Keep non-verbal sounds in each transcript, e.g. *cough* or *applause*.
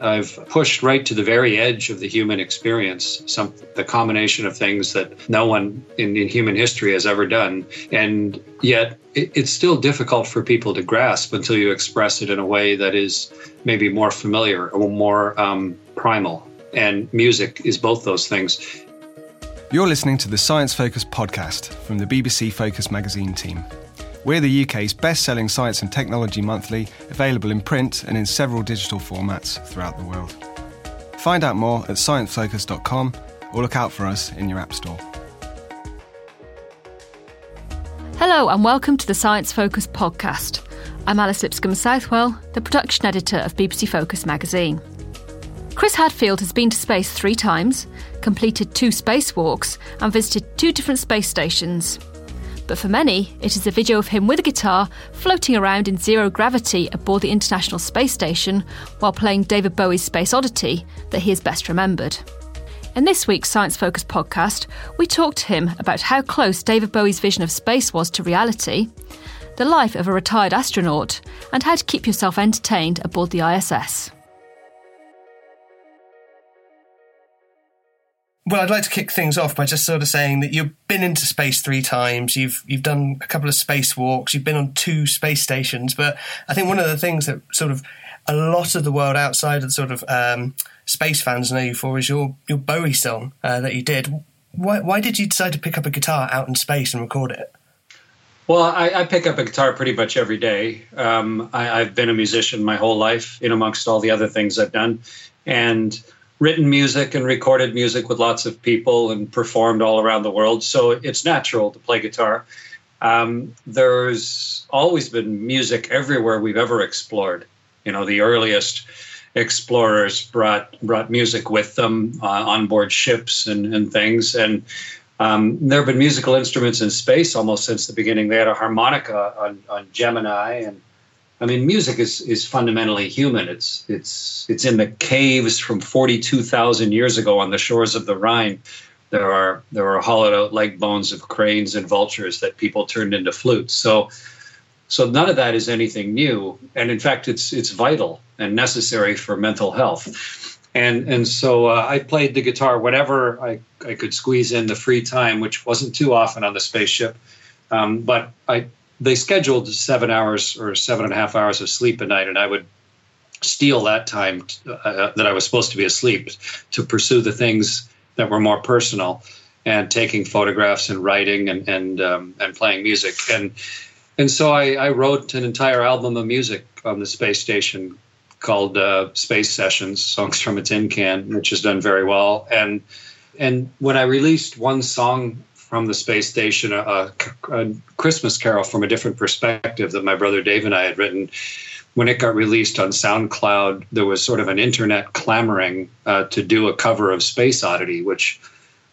I've pushed right to the very edge of the human experience, some the combination of things that no one in, in human history has ever done. And yet it, it's still difficult for people to grasp until you express it in a way that is maybe more familiar or more um, primal. And music is both those things. You're listening to the Science Focus podcast from the BBC Focus magazine team. We're the UK's best selling science and technology monthly, available in print and in several digital formats throughout the world. Find out more at sciencefocus.com or look out for us in your App Store. Hello, and welcome to the Science Focus podcast. I'm Alice Lipscombe Southwell, the production editor of BBC Focus magazine. Chris Hadfield has been to space three times, completed two spacewalks, and visited two different space stations but for many, it is a video of him with a guitar floating around in zero gravity aboard the International Space Station while playing David Bowie's Space Oddity that he is best remembered. In this week's Science Focus podcast, we talked to him about how close David Bowie's vision of space was to reality, the life of a retired astronaut, and how to keep yourself entertained aboard the ISS. Well, I'd like to kick things off by just sort of saying that you've been into space three times. You've you've done a couple of spacewalks. You've been on two space stations. But I think one of the things that sort of a lot of the world outside of sort of um, space fans know you for is your your Bowie song uh, that you did. Why why did you decide to pick up a guitar out in space and record it? Well, I, I pick up a guitar pretty much every day. Um, I, I've been a musician my whole life, in amongst all the other things I've done, and written music and recorded music with lots of people and performed all around the world. So it's natural to play guitar. Um, there's always been music everywhere we've ever explored. You know, the earliest explorers brought brought music with them uh, on board ships and, and things. And um, there have been musical instruments in space almost since the beginning. They had a harmonica on, on Gemini and I mean, music is is fundamentally human. It's it's it's in the caves from forty two thousand years ago on the shores of the Rhine. There are there are hollowed out leg bones of cranes and vultures that people turned into flutes. So so none of that is anything new, and in fact, it's it's vital and necessary for mental health. And and so uh, I played the guitar whenever I I could squeeze in the free time, which wasn't too often on the spaceship. Um, but I they scheduled seven hours or seven and a half hours of sleep a night, and I would steal that time uh, that I was supposed to be asleep to pursue the things that were more personal and taking photographs and writing and and um, and playing music and and so I, I, wrote an entire album of music on the space station called uh, Space Sessions: Songs from a Tin Can, which has done very well. And and when I released one song from the space station a, a, Christmas Carol from a different perspective that my brother Dave and I had written. When it got released on SoundCloud, there was sort of an internet clamoring uh, to do a cover of Space Oddity, which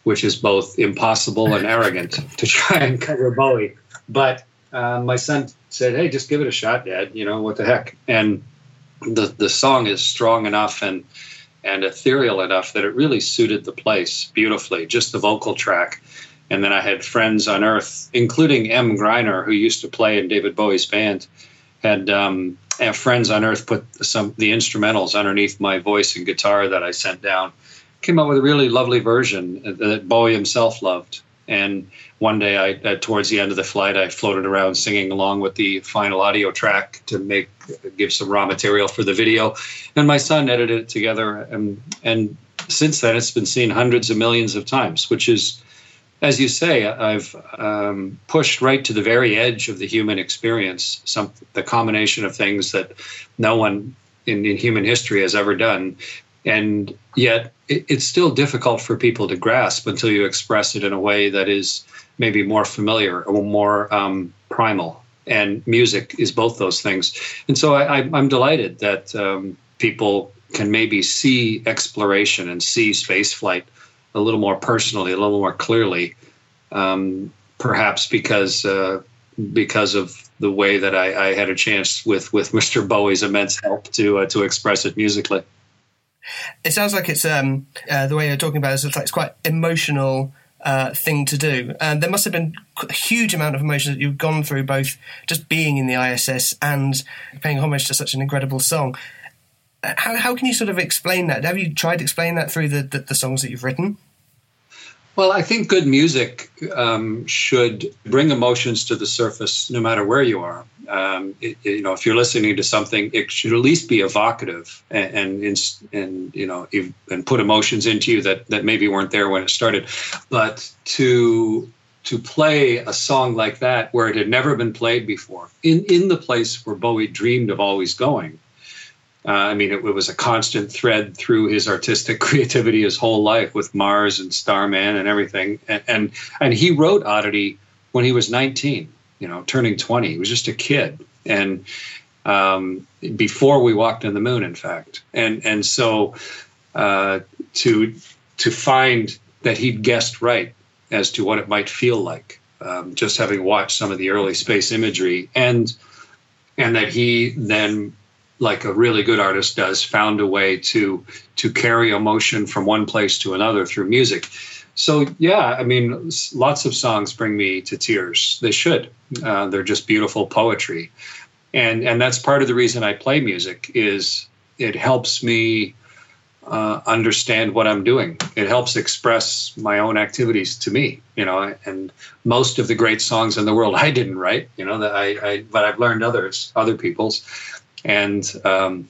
which is both impossible and *laughs* arrogant to try and cover Bowie. But uh, my son said, "Hey, just give it a shot, Dad. You know what the heck?" And the the song is strong enough and and ethereal enough that it really suited the place beautifully. Just the vocal track and then I had friends on Earth, including Emm Gryner, who used to play in David Bowie's band, had um, friends on Earth put some the instrumentals underneath my voice and guitar that I sent down. Came up with a really lovely version that Bowie himself loved. And one day, I towards the end of the flight, I floated around singing along with the final audio track to make give some raw material for the video, and my son edited it together. And and since then, it's been seen hundreds of millions of times, which is, as you say, I've um, pushed right to the very edge of the human experience. Some the combination of things that no one in, in human history has ever done, and yet it, it's still difficult for people to grasp until you express it in a way that is maybe more familiar or more um, primal. And music is both those things. And so I, am delighted that um, people can maybe see exploration and see space flight a little more personally, a little more clearly, um, perhaps because uh, because of the way that I, I, had a chance with with *laughs* Mr. Bowie's immense help to uh, to express it musically. It sounds like it's um, uh, the way you're talking about it. It's, like it's quite emotional uh, thing to do. And there must have been a huge amount of emotion that you've gone through, both just being in the ISS and paying homage to such an incredible song. How, how can you sort of explain that? Have you tried to explain that through the, the, the songs that you've written? Well, I think good music um, should bring emotions to the surface no matter where you are. Um, it, you know, if you're listening to something, it should at least be evocative and and, and you know and put emotions into you that that maybe weren't there when it started. But to to play a song like that where it had never been played before in in the place where Bowie dreamed of always going uh, I mean, it, it, was a constant thread through his artistic *laughs* creativity his whole life with Mars and Starman and everything. And, and, and he wrote Oddity when he was 19, you know, turning 20. He was just a kid. And um, before we walked on the moon, in fact. And, and so uh, to, to find that he'd guessed right as to what it might feel like, um, just having watched some of the early space imagery and, and that he then like a really good artist does, found a way to to carry emotion from one place to another through music. So yeah, I mean, lots of songs bring me to tears. They should. Uh, they're just beautiful poetry, and and that's part of the reason I play music is it helps me uh, understand what I'm doing. It helps express my own activities to me, you know. And most of the great songs in the world I didn't write, you know. That I, I but I've learned others, other people's and um,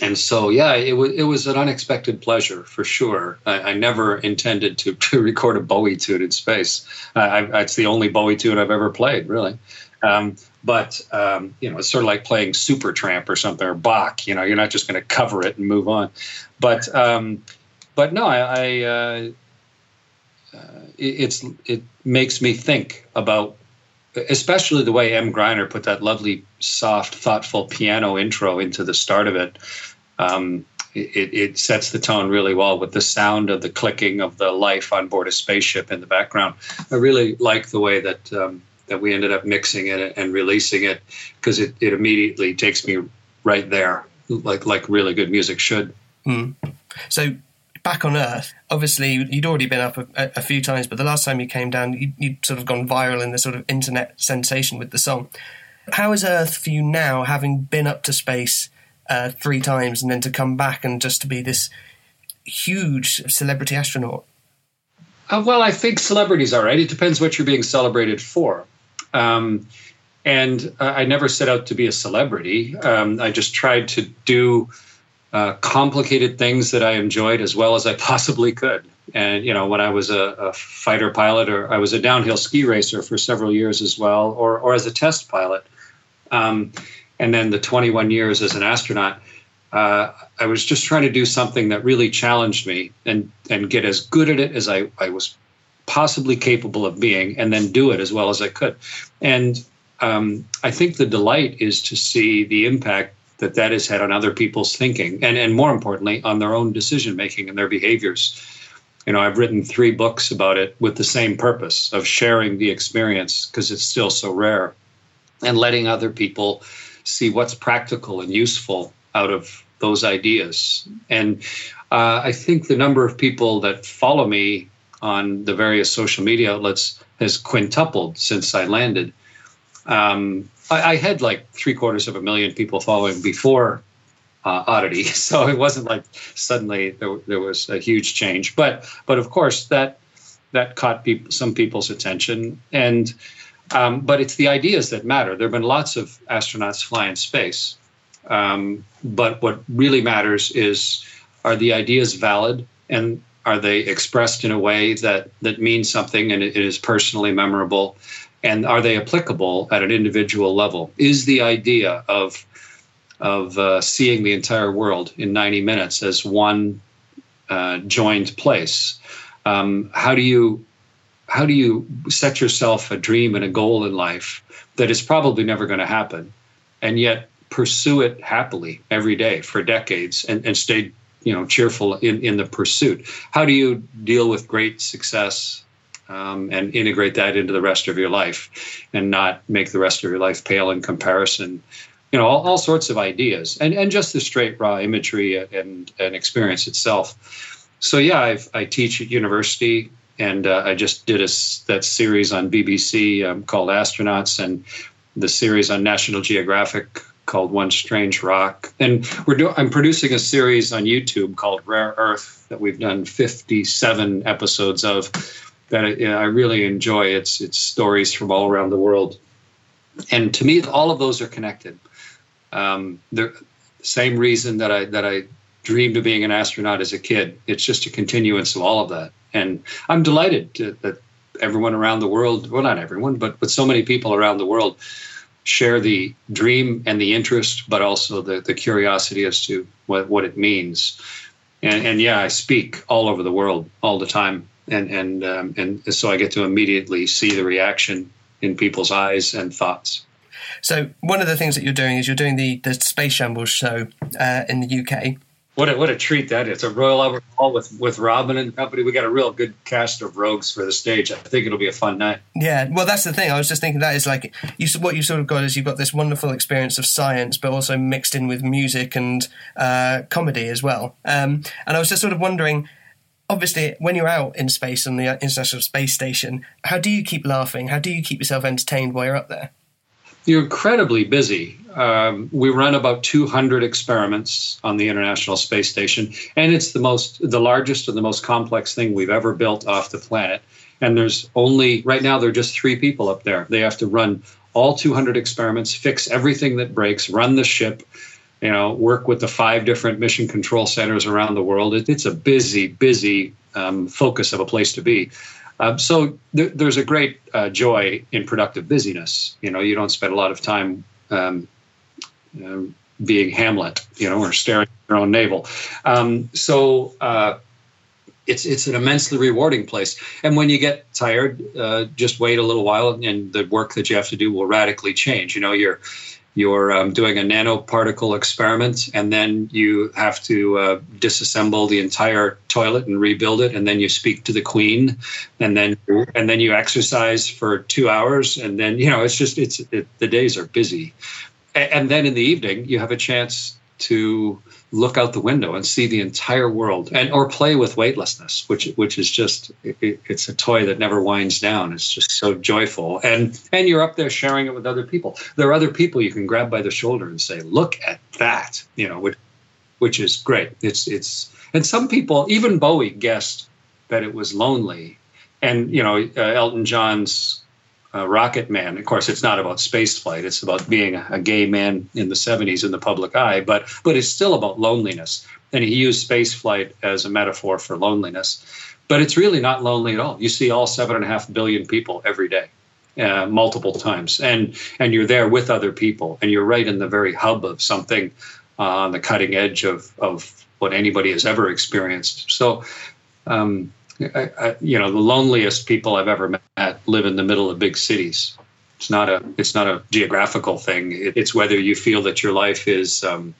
and so yeah, it was it was an unexpected pleasure for sure. I, I never intended to, *laughs* to record a Bowie tune in space. I, it's the only Bowie tune I've ever played, really. Um, but um, you know, it's sort of like playing Supertramp or something or Bach. You know, you're not just going to cover it and move on. But um, but no, I, I uh, uh, it, it's it makes me think about especially the way Emm Gryner put that lovely, soft, thoughtful piano intro into the start of it. Um, it, it, sets the tone really well with the sound of the clicking of the life on board a spaceship in the background. I really like the way that um, that we ended up mixing it and releasing it because it, it immediately takes me right there, like like really good music should. Mm. So back on Earth, obviously you'd already been up a, a few times, but the last time you came down, you, would sort of gone viral in the sort of internet sensation with the song. How is Earth for you now, having been up to space uh, three times and then to come back and just to be this huge celebrity astronaut? Uh, well, I think celebrities are right. It depends what you're being celebrated for. Um, and uh, I never set out to be a celebrity. Um, I just tried to do uh, complicated things that I enjoyed as well as I possibly could. And you know, when I was a, a, fighter pilot, or I was a downhill ski racer for several years as well, or or as a test pilot, um, and then the 21 years as an astronaut, uh, I was just trying to do something that really challenged me and and get as good at it as I, I was possibly capable of being, and then do it as well as I could. And um, I think the delight is to see the impact that that has had on other people's thinking and, and more importantly on their own decision making and their behaviors. You know i've written three books about it with the same purpose of sharing the experience because it's still so rare and letting other people see what's practical and useful out of those ideas. And uh, i think the number of people that follow me on the various social media outlets has quintupled since i landed um, I, I, had like three quarters of a million people following before uh, Oddity, *laughs* so it wasn't like suddenly there, there, was a huge change. But but of course that that caught some people's attention, and um, but it's the ideas that matter. There have been lots of astronauts fly in space, Um, but what really matters is are the ideas valid? And are they expressed in a way that that means something and it is personally memorable and are they applicable at an individual level? Is the idea of of uh, seeing the entire world in 90 minutes as one uh, joined place um, how do you how do you set yourself a dream and a goal in life that is probably never going to happen and yet pursue it happily every day for decades and, and stay you know cheerful in, in the pursuit? How do you deal with great success um, and integrate that into the rest of your life and not make the rest of your life pale in comparison you know all, all sorts of ideas and and just the straight raw imagery and and experience itself so yeah I've, i teach at university and uh, i just did a that series on bbc um, called astronauts and the series on national geographic called One Strange Rock, and we're doing. I'm producing a series on YouTube called Rare Earth that we've done 57 episodes of. That I, I really enjoy. It's it's stories from all around the world, and to me, all of those are connected. Um, the same reason that I that I dreamed of being an astronaut as a kid. It's just a continuance of all of that, and I'm delighted to, that everyone around the world, well, not everyone, but but so many people around the world share the dream and the interest, but also the, the curiosity as to what, what it means. And, and yeah, I speak all over the world all the time. And, and, um, and so I get to immediately see the reaction in people's eyes and thoughts. So one of the things that you're doing is you're doing the, the Space Shambles show uh, in the UK. What a, what a treat that is! A Royal Albert Hall with with Robin and company. We got a real good cast of rogues for the stage. I think it'll be a fun night. Yeah, well, that's the thing. I was just thinking that is like you. What you sort of got is you've got this wonderful experience of science, but also mixed in with music and uh, comedy as well. Um, and I was just sort of wondering obviously when you're out in space on the international space station how do you keep laughing how do you keep yourself entertained while you're up there you're incredibly busy. Um, we run about 200 experiments on the International Space Station, and it's the most, the largest and the most complex thing we've ever built off the planet. And there's only right now there are just three people up there. They have to run all 200 experiments, fix everything that breaks, run the ship, you know, work with the five different mission control centers around the world. It, it's a busy, busy um, focus of a place to be. Um, so th- there's a great uh, joy in productive busyness. You know, you don't spend a lot of time um, uh, being Hamlet, you know, or staring at your own navel. Um, so uh, it's it's an immensely rewarding place. And when you get tired, uh, just wait a little while, and the work that you have to do will radically change. You know, you're you're um, doing a nanoparticle experiment and then you have to uh, disassemble the entire toilet and rebuild it and then you speak to the queen and then and then you exercise for two hours and then you know it's just it's it, the days are busy. And then in the evening you have a chance to look out the window and see the entire world and or play with weightlessness which which is just it, it's a toy that never winds down. It's just so joyful. And and you're up there sharing it with other people. There are other people you can grab by the shoulder and say look at that you know which which is great. It's it's and some people even bowie guessed that it was lonely. And you know uh, elton john's uh, Rocket Man. Of course, it's not about space flight. It's about being a, gay man in the 70s in the public eye, but but it's still about loneliness. And he used space flight as a metaphor for loneliness. But it's really not lonely at all. You see all seven and a half billion people every day, uh, multiple times, and and you're there with other people, and you're right in the very hub of something uh, on the cutting edge of of what anybody has ever experienced. So. Um, I, I, you know, the loneliest people I've ever met live in the middle of big cities. It's not a it's not a geographical thing. It, it's whether you feel that your life is um,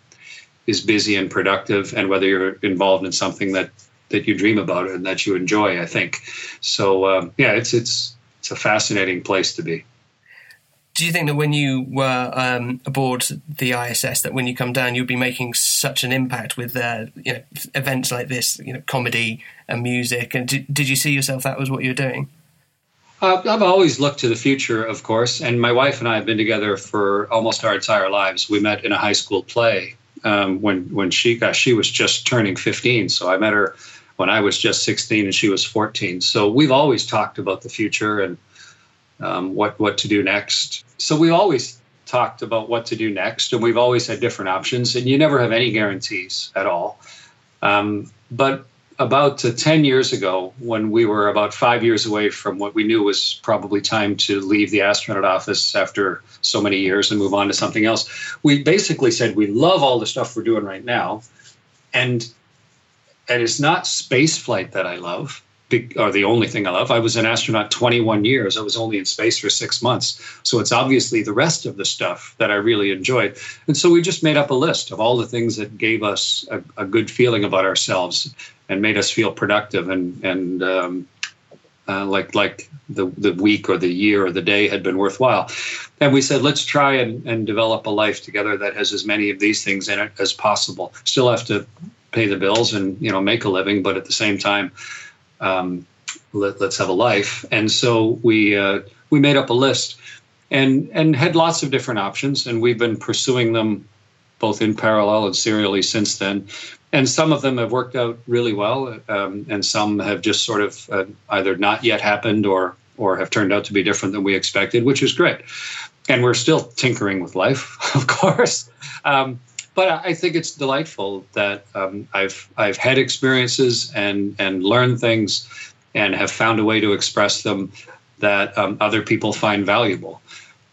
is busy and productive, and whether you're involved in something that that you dream about and that you enjoy. I think so. Um, yeah, it's it's it's a fascinating place to be do you think that when you were um, aboard the ISS, that when you come down, you'd be making such an impact with uh, you know, events like this, you know, comedy and music? And did, did you see yourself that was what you were doing? Uh, I've always looked to the future, of course, and my wife and I have been together for almost our entire lives. We met in a high school play um, when when she got she was just turning 15, so I met her when I was just 16 and she was 14. So we've always talked about the future and um, what what to do next. So we've always talked about what to do next, and we've always had different options, and you never have any guarantees at all. Um, but about uh, 10 years ago, when we were about five years away from what we knew was probably time to leave the astronaut office after so many years and move on to something else, we basically said we love all the stuff we're doing right now. And, and it's not space flight that I love or the only thing I love. I was an astronaut 21 years. I was only in space for six months. So it's obviously the rest of the stuff that I really enjoyed. And so we just made up a list of all the things that gave us a, a good feeling about ourselves and made us feel productive and, and, um, uh, like like the the week or the year or the day had been worthwhile, and we said let's try and, and develop a life together that has as many of these things in it as possible. Still have to pay the bills and you know make a living, but at the same time, um, let, us have a life. And so we uh, we made up a list and and had lots of different options, and we've been pursuing them both in parallel and serially since then. And some of them have worked out really well, um, and some have just sort of uh, either not yet happened or or have turned out to be different than we expected, which is great. And we're still tinkering with life, *laughs* of course. Um, but I think it's delightful that um, I've I've had experiences and and learned things, and have found a way to express them that um, other people find valuable,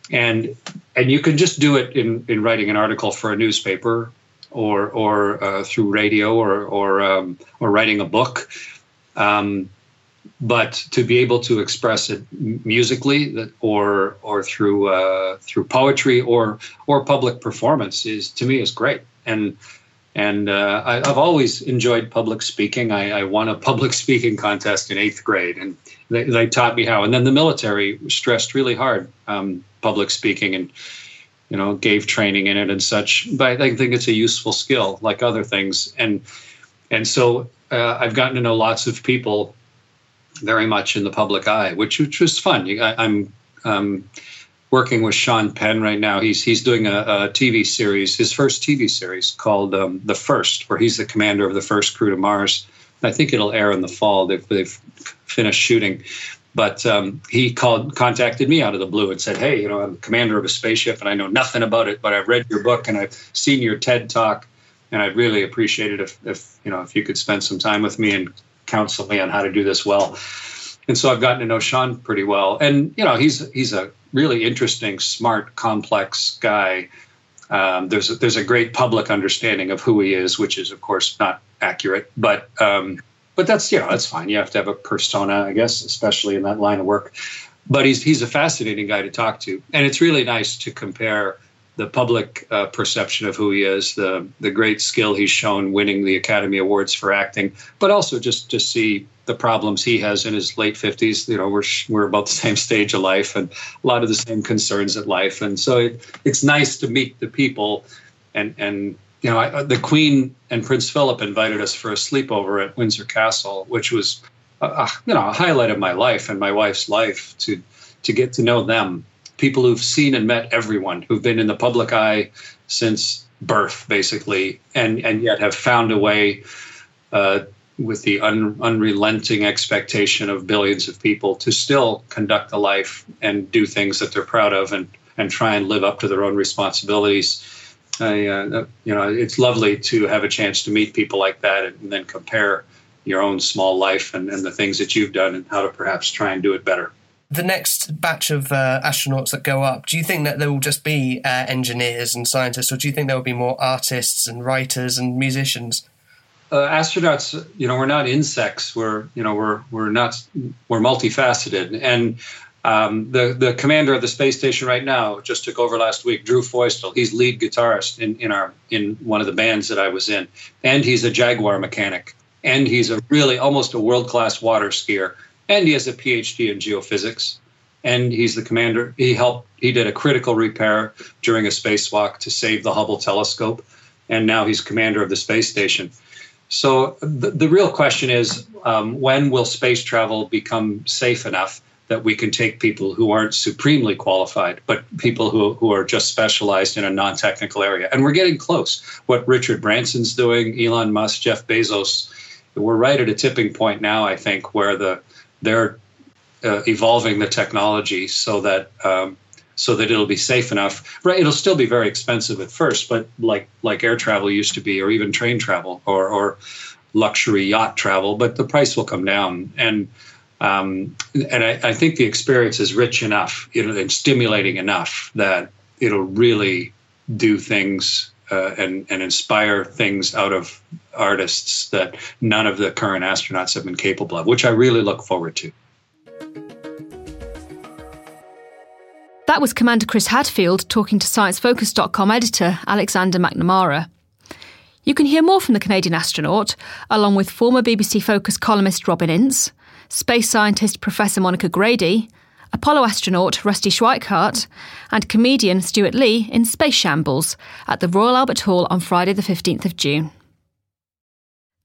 and and you can just do it in in writing an article for a newspaper, or or uh, through radio, or or um, or writing a book. But to be able to express it musically or or through uh, through poetry or or public performance is to me is great and and uh, I, have always enjoyed public speaking. I, I, won a *laughs* public speaking contest in eighth grade, and they, they taught me how. And then the military stressed really hard um, public speaking, and you know gave training in it and such. But I think it's a useful skill, like other things. And and so uh, I've gotten to know lots of people very much in the public eye, which which was fun. I, am um, working with Sean Penn right now. He's he's doing a, a TV series, his first TV series called um, The First, where he's the commander of the first crew to Mars. I think it'll air in the fall. They've, they've finished shooting, but um, he called, contacted me out of the blue and said, "Hey, you know, I'm commander of a spaceship, and I know nothing about it, but I've read your book and I've seen your TED talk, and I'd really appreciate it if, if you know if you could spend some time with me and counsel me on how to do this well. And so I've gotten to know Sean pretty well. And, you know, he's he's a really interesting, smart, complex guy. Um, there's a, there's a great public understanding of who he is, which is of course not accurate, but um, but that's you know that's fine. You have to have a persona, I guess, especially in that line of work. But he's he's a fascinating guy to talk to, and it's really nice to compare the public uh, perception of who he is, the the great skill he's shown winning the Academy Awards for acting, but also just to see the problems he has in his late 50s. You know, we're we're about the same stage of life and a lot of the same concerns at life, and so it, it's nice to meet the people. And and you know, I, uh, the Queen and Prince Philip invited us for a sleepover at Windsor Castle, which was a, a, you know a highlight of my life and my wife's life to to get to know them people who've seen and met everyone, who've been in the public eye since birth, basically, and and yet have found a way. Uh, with the un, unrelenting expectation of billions of people to still conduct a life and do things that they're proud of and, and try and live up to their own responsibilities. I, uh, you know, it's lovely to have a chance to meet people like that and, and then compare your own small life and, and the things that you've done and how to perhaps try and do it better the next batch of uh, astronauts that go up, do you think that there will just be uh, engineers and scientists, or do you think there will be more artists and writers and musicians? Uh, astronauts, you know, we're not insects. We're, you know, we're we're not we're multifaceted. And um, the the commander of the space station right now just took over last week, Drew Feustel. He's lead guitarist in in our in one of the bands that I was in, and he's a Jaguar mechanic, and he's a really almost a world class water skier and he has a PhD in geophysics. And he's the commander. He helped. He did a critical repair during a spacewalk to save the Hubble telescope, and now he's commander of the space station. So the, the real question is, um, when will space travel become safe enough that we can take people who aren't supremely qualified, but people who, who are just specialized in a non-technical area? And we're getting close. What Richard Branson's doing, Elon Musk, Jeff Bezos, we're right at a tipping point now. I think where the they're uh, evolving the technology so that um, so that it'll be safe enough. Right, it'll still be very expensive at first, but like like air travel used to be, or even train travel, or or luxury yacht travel, but the price will come down. And um, and I, I, think the experience is rich enough, you know, and stimulating enough that it'll really do things uh, and and inspire things out of artists that none of the current astronauts have been capable of, which I really look forward to. That was Commander Chris Hadfield talking to ScienceFocus.com editor Alexander McNamara. You can hear more from the Canadian astronaut, along with former BBC Focus columnist Robin Ince, space scientist Professor Monica Grady, Apollo astronaut Rusty Schweickart, and comedian Stewart Lee in Space Shambles at the Royal Albert Hall on Friday, the 15th of June.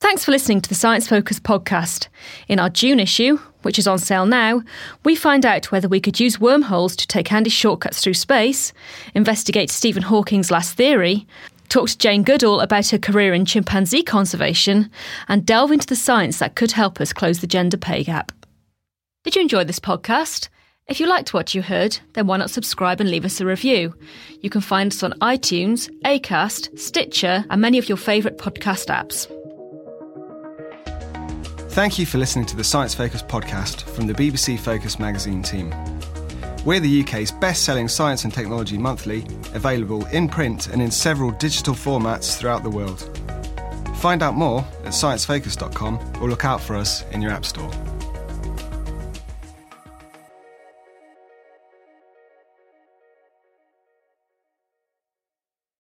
Thanks for listening to the Science Focus podcast. In our June issue, which is on sale now, we find out whether we could use wormholes to take handy shortcuts through space, investigate Stephen Hawking's last theory, talk to Jane Goodall about her career in chimpanzee conservation, and delve into the science that could help us close the gender pay gap. Did you enjoy this podcast? If you liked what you heard, then why not subscribe and leave us a review? You can find us on iTunes, Acast, Stitcher, and many of your favourite podcast apps. Thank you for listening to the Science Focus podcast from the BBC Focus magazine team. We're the UK's best selling science and technology monthly, available in print and in several digital formats throughout the world. Find out more at sciencefocus.com or look out for us in your App Store.